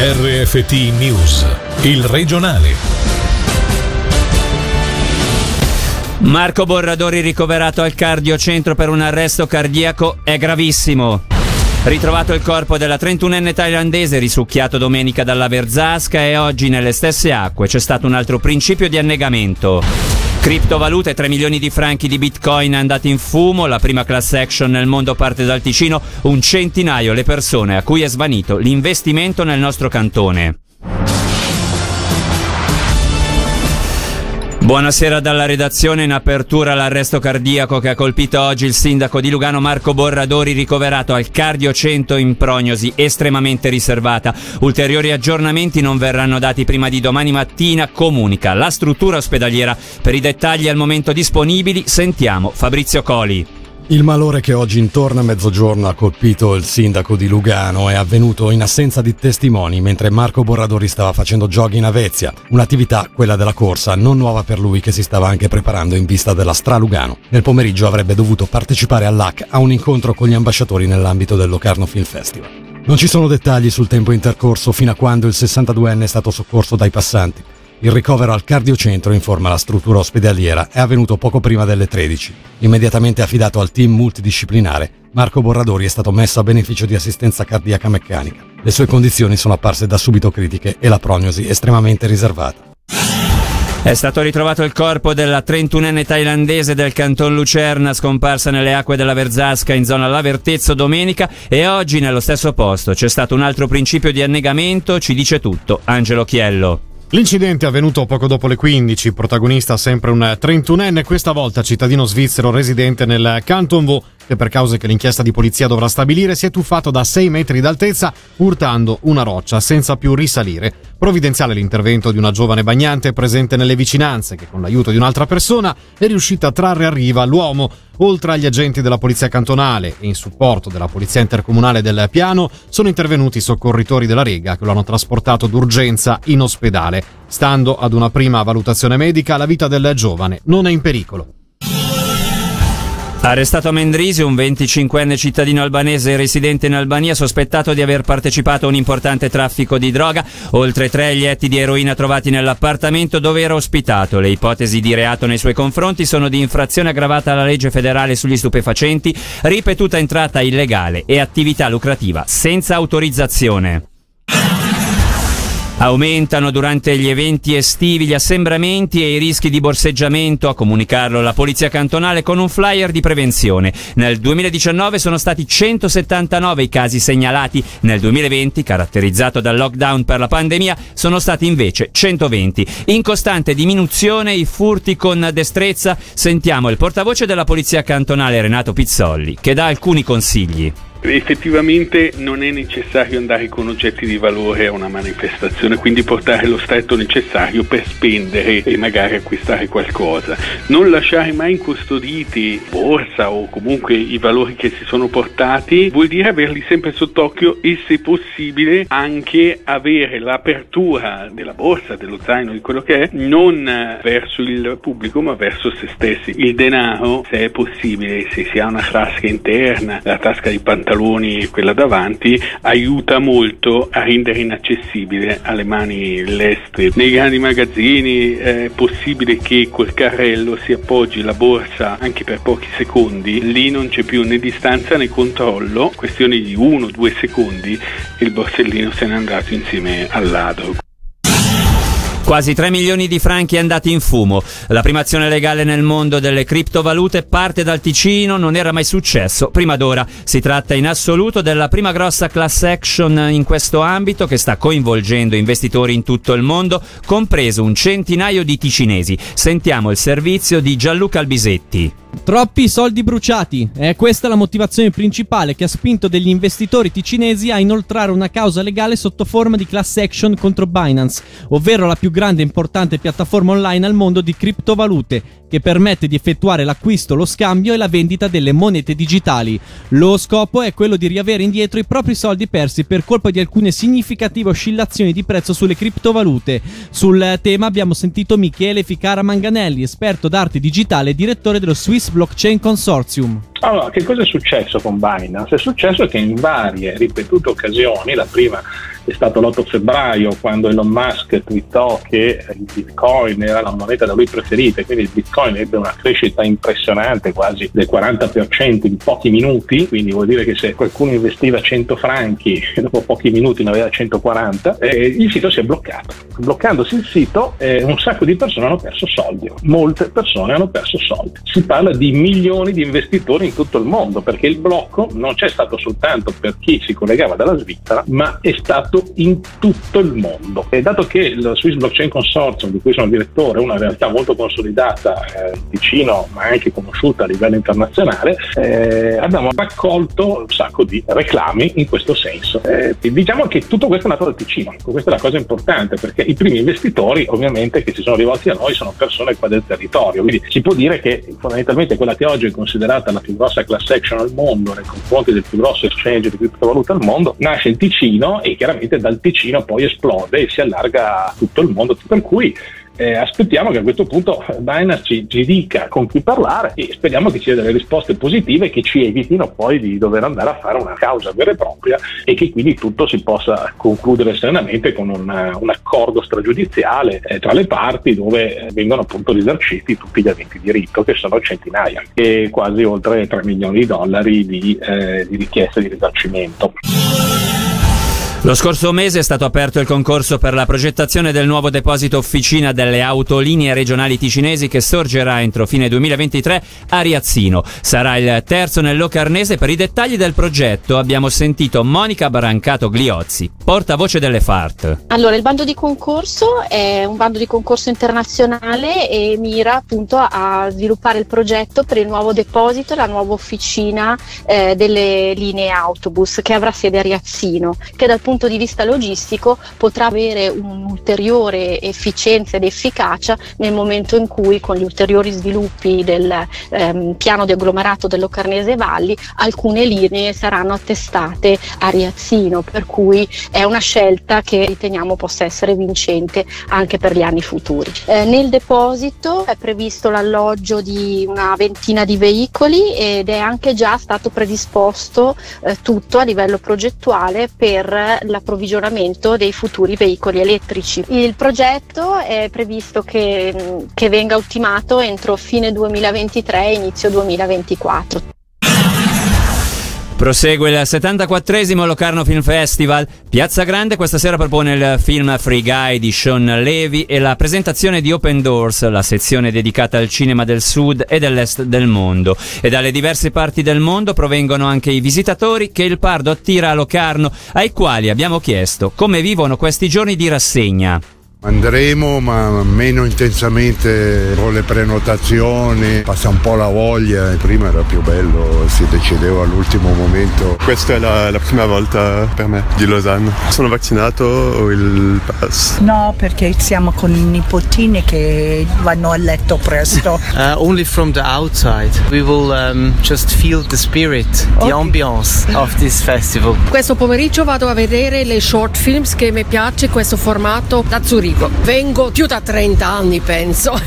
RFT News, il regionale. Marco Borradori ricoverato al cardiocentro per un arresto cardiaco è gravissimo. Ritrovato il corpo della 31enne thailandese risucchiato domenica dalla Verzasca e oggi nelle stesse acque c'è stato un altro principio di annegamento. Criptovalute, 3 milioni di franchi di bitcoin andati in fumo, la prima class action nel mondo parte dal Ticino, un centinaio le persone a cui è svanito l'investimento nel nostro cantone. Buonasera dalla redazione. In apertura l'arresto cardiaco che ha colpito oggi il sindaco di Lugano Marco Borradori ricoverato al cardiocento in prognosi estremamente riservata. Ulteriori aggiornamenti non verranno dati prima di domani mattina, comunica la struttura ospedaliera. Per i dettagli al momento disponibili sentiamo Fabrizio Coli. Il malore che oggi intorno a mezzogiorno ha colpito il sindaco di Lugano è avvenuto in assenza di testimoni mentre Marco Borradori stava facendo jogging a Vezia, un'attività, quella della corsa, non nuova per lui che si stava anche preparando in vista della Stra Lugano. Nel pomeriggio avrebbe dovuto partecipare all'AC a un incontro con gli ambasciatori nell'ambito del Locarno Film Festival. Non ci sono dettagli sul tempo intercorso fino a quando il 62enne è stato soccorso dai passanti. Il ricovero al cardiocentro, informa la struttura ospedaliera, è avvenuto poco prima delle 13. Immediatamente affidato al team multidisciplinare, Marco Borradori è stato messo a beneficio di assistenza cardiaca meccanica. Le sue condizioni sono apparse da subito critiche e la prognosi estremamente riservata. È stato ritrovato il corpo della 31enne thailandese del canton Lucerna scomparsa nelle acque della Verzasca in zona Lavertezzo domenica e oggi nello stesso posto c'è stato un altro principio di annegamento, ci dice tutto Angelo Chiello. L'incidente è avvenuto poco dopo le 15, protagonista sempre un 31enne, questa volta cittadino svizzero residente nel Canton Vaud che per cause che l'inchiesta di polizia dovrà stabilire si è tuffato da 6 metri d'altezza urtando una roccia senza più risalire. Provvidenziale l'intervento di una giovane bagnante presente nelle vicinanze che con l'aiuto di un'altra persona è riuscita a trarre a riva l'uomo. Oltre agli agenti della polizia cantonale e in supporto della polizia intercomunale del piano sono intervenuti i soccorritori della Rega che lo hanno trasportato d'urgenza in ospedale. Stando ad una prima valutazione medica la vita del giovane non è in pericolo. Arrestato a Mendrisi un 25enne cittadino albanese residente in Albania sospettato di aver partecipato a un importante traffico di droga, oltre tre lietti di eroina trovati nell'appartamento dove era ospitato. Le ipotesi di reato nei suoi confronti sono di infrazione aggravata alla legge federale sugli stupefacenti, ripetuta entrata illegale e attività lucrativa senza autorizzazione. Aumentano durante gli eventi estivi gli assembramenti e i rischi di borseggiamento, a comunicarlo la Polizia Cantonale con un flyer di prevenzione. Nel 2019 sono stati 179 i casi segnalati, nel 2020, caratterizzato dal lockdown per la pandemia, sono stati invece 120. In costante diminuzione i furti con destrezza, sentiamo il portavoce della Polizia Cantonale Renato Pizzolli che dà alcuni consigli. Effettivamente non è necessario andare con oggetti di valore a una manifestazione, quindi portare lo stretto necessario per spendere e magari acquistare qualcosa. Non lasciare mai incustoditi borsa o comunque i valori che si sono portati vuol dire averli sempre sott'occhio e se possibile anche avere l'apertura della borsa, dello zaino, di quello che è, non verso il pubblico ma verso se stessi. Il denaro, se è possibile, se si ha una tasca interna, la tasca di pantaloni, pantaloni e quella davanti aiuta molto a rendere inaccessibile alle mani l'estre. Nei grandi magazzini è possibile che col carrello si appoggi la borsa anche per pochi secondi, lì non c'è più né distanza né controllo, questione di uno o due secondi il borsellino se n'è andato insieme al ladro. Quasi 3 milioni di franchi andati in fumo. La prima azione legale nel mondo delle criptovalute parte dal Ticino, non era mai successo prima d'ora. Si tratta in assoluto della prima grossa class action in questo ambito che sta coinvolgendo investitori in tutto il mondo, compreso un centinaio di ticinesi. Sentiamo il servizio di Gianluca Albisetti. Troppi soldi bruciati. È questa la motivazione principale che ha spinto degli investitori ticinesi a inoltrare una causa legale sotto forma di class action contro Binance, ovvero la più grande e importante piattaforma online al mondo di criptovalute, che permette di effettuare l'acquisto, lo scambio e la vendita delle monete digitali. Lo scopo è quello di riavere indietro i propri soldi persi per colpa di alcune significative oscillazioni di prezzo sulle criptovalute. Sul tema abbiamo sentito Michele Ficara Manganelli, esperto d'arte digitale e direttore dello Swiss Blockchain Consortium. Allora, che cosa è successo con Binance? È successo che in varie ripetute occasioni, la prima è stato l'8 febbraio quando Elon Musk twittò che il bitcoin era la moneta da lui preferita, quindi il bitcoin ebbe una crescita impressionante, quasi del 40% in pochi minuti, quindi vuol dire che se qualcuno investiva 100 franchi dopo pochi minuti ne aveva 140, eh, il sito si è bloccato. Bloccandosi il sito eh, un sacco di persone hanno perso soldi, molte persone hanno perso soldi. Si parla di milioni di investitori in tutto il mondo perché il blocco non c'è stato soltanto per chi si collegava dalla Svizzera, ma è stato in tutto il mondo. E dato che il Swiss Blockchain Consortium, di cui sono direttore, è una realtà molto consolidata eh, vicino, ma anche conosciuta a livello internazionale, eh, abbiamo raccolto un sacco di reclami in questo senso. Eh, diciamo che tutto questo è nato dal Ticino, questa è la cosa importante perché i primi investitori ovviamente che si sono rivolti a noi sono persone qua del territorio, quindi si può dire che fondamentalmente quella che oggi è considerata la più grossa class action al mondo nei confronti del più grosso exchange di criptovaluta al mondo nasce il Ticino e chiaramente dal Ticino poi esplode e si allarga a tutto il mondo, per cui eh, aspettiamo che a questo punto Binance ci, ci, dica con chi parlare e speriamo che ci dia delle risposte positive che ci evitino poi di dover andare a fare una causa vera e propria e che quindi tutto si possa concludere serenamente con una, un accordo stragiudiziale eh, tra le parti dove eh, vengono appunto risarciti tutti gli aventi diritto che sono centinaia e quasi oltre 3 milioni di dollari di, eh, di richieste di risarcimento. Lo scorso mese è stato aperto il concorso per la progettazione del nuovo deposito officina delle autolinee regionali ticinesi che sorgerà entro fine 2023 a Riazzino. Sarà il terzo nel Locarnese. Per i dettagli del progetto abbiamo sentito Monica Brancato Gliozzi, portavoce delle FART. Allora, il bando di concorso è un bando di concorso internazionale e mira appunto a sviluppare il progetto per il nuovo deposito la nuova officina eh, delle linee autobus che avrà sede a Riazzino, che dal punto di vista logistico potrà avere un'ulteriore efficienza ed efficacia nel momento in cui con gli ulteriori sviluppi del ehm, piano di agglomerato dell'Ocarnese Valli alcune linee saranno attestate a Riazzino, per cui è una scelta che riteniamo possa essere vincente anche per gli anni futuri. Eh, nel deposito è previsto l'alloggio di una ventina di veicoli ed è anche già stato predisposto eh, tutto a livello progettuale per l'approvvigionamento dei futuri veicoli elettrici. Il progetto è previsto che, che venga ultimato entro fine 2023 e inizio 2024. Prosegue il 74esimo Locarno Film Festival. Piazza Grande questa sera propone il film Free Guy di Sean Levy e la presentazione di Open Doors, la sezione dedicata al cinema del sud e dell'est del mondo. E dalle diverse parti del mondo provengono anche i visitatori che il Pardo attira a Locarno, ai quali abbiamo chiesto come vivono questi giorni di rassegna. Andremo ma meno intensamente con le prenotazioni, passa un po' la voglia, prima era più bello, si decideva all'ultimo momento. Questa è la, la prima volta per me di Losanna. Sono vaccinato, ho il pass. No, perché siamo con i nipotini che vanno a letto presto. uh, only from the outside. We will um, just feel the spirit, okay. the ambiance of this festival. Questo pomeriggio vado a vedere le short films che mi piace questo formato da Zurigo dico, vengo più da 30 anni penso.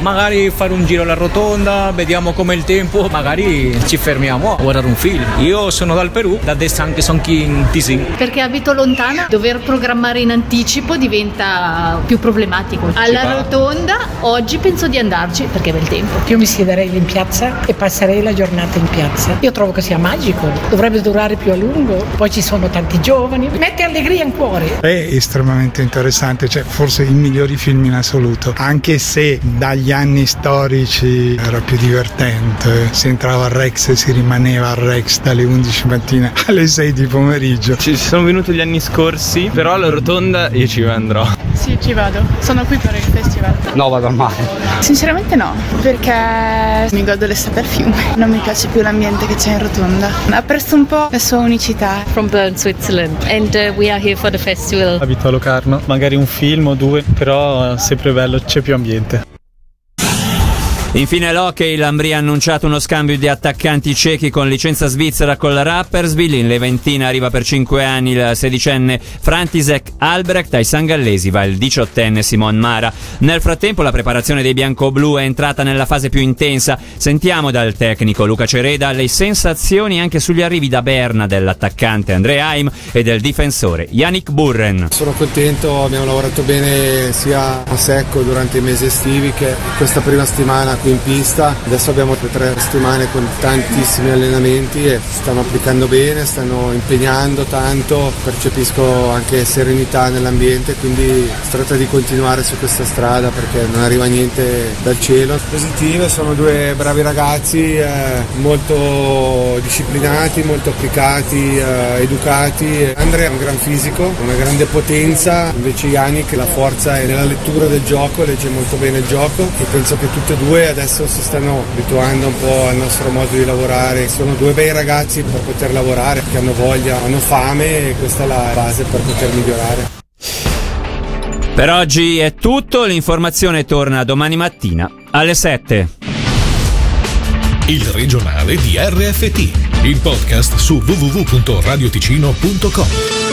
magari fare un giro alla rotonda, vediamo com'è il tempo, magari ci fermiamo a guardare un film. Io sono dal Perù, da adesso anche sono qui in Tisin. Perché abito lontana, dover programmare in anticipo diventa più problematico. Alla rotonda oggi penso di andarci perché è bel tempo. Io mi siederei in piazza e passerei la giornata in piazza. Io trovo che sia magico, dovrebbe durare più a lungo, poi ci sono tanti giovani, mette allegria in cuore. È estremamente interessante, cioè forse i migliori film in assoluto, anche se dagli anni storici era più divertente, si entrava al Rex e si rimaneva al Rex dalle 11 mattina alle 6 di pomeriggio. Ci sono venuti gli anni scorsi, però alla rotonda io ci andrò. Sì, ci vado, sono qui per il festival. No, vado al mare. Sinceramente no, perché mi godo l'estate al fiume, non mi piace più l'ambiente che c'è in rotonda. Apprezzo un po' la sua unicità. From Bern, Switzerland and uh, we are here for the festival. Abito a Locarno, magari un film film o due, però sempre bello, c'è più ambiente. Infine l'hockey, l'Ambria ha annunciato uno scambio di attaccanti cechi con licenza svizzera con la Rappersville, in Leventina arriva per 5 anni il sedicenne Frantisek Albrecht, ai Sangallesi va il diciottenne Simon Mara. Nel frattempo la preparazione dei bianco-blu è entrata nella fase più intensa, sentiamo dal tecnico Luca Cereda le sensazioni anche sugli arrivi da Berna dell'attaccante Andrea Haim e del difensore Yannick Burren. Sono contento, abbiamo lavorato bene sia a secco durante i mesi estivi che questa prima settimana in pista. Adesso abbiamo tre settimane con tantissimi allenamenti e stanno applicando bene, stanno impegnando tanto, percepisco anche serenità nell'ambiente, quindi si tratta di continuare su questa strada perché non arriva niente dal cielo. Positive, sono due bravi ragazzi, eh, molto disciplinati, molto applicati, eh, educati. Andrea è un gran fisico, una grande potenza, invece Yannick la forza è nella lettura del gioco, legge molto bene il gioco e penso che tutte e due adesso si stanno abituando un po' al nostro modo di lavorare. Sono due bei ragazzi per poter lavorare, che hanno voglia, hanno fame e questa è la base per poter migliorare. Per oggi è tutto, l'informazione torna domani mattina alle 7. Il regionale di RFT, il podcast su www.radioticino.com.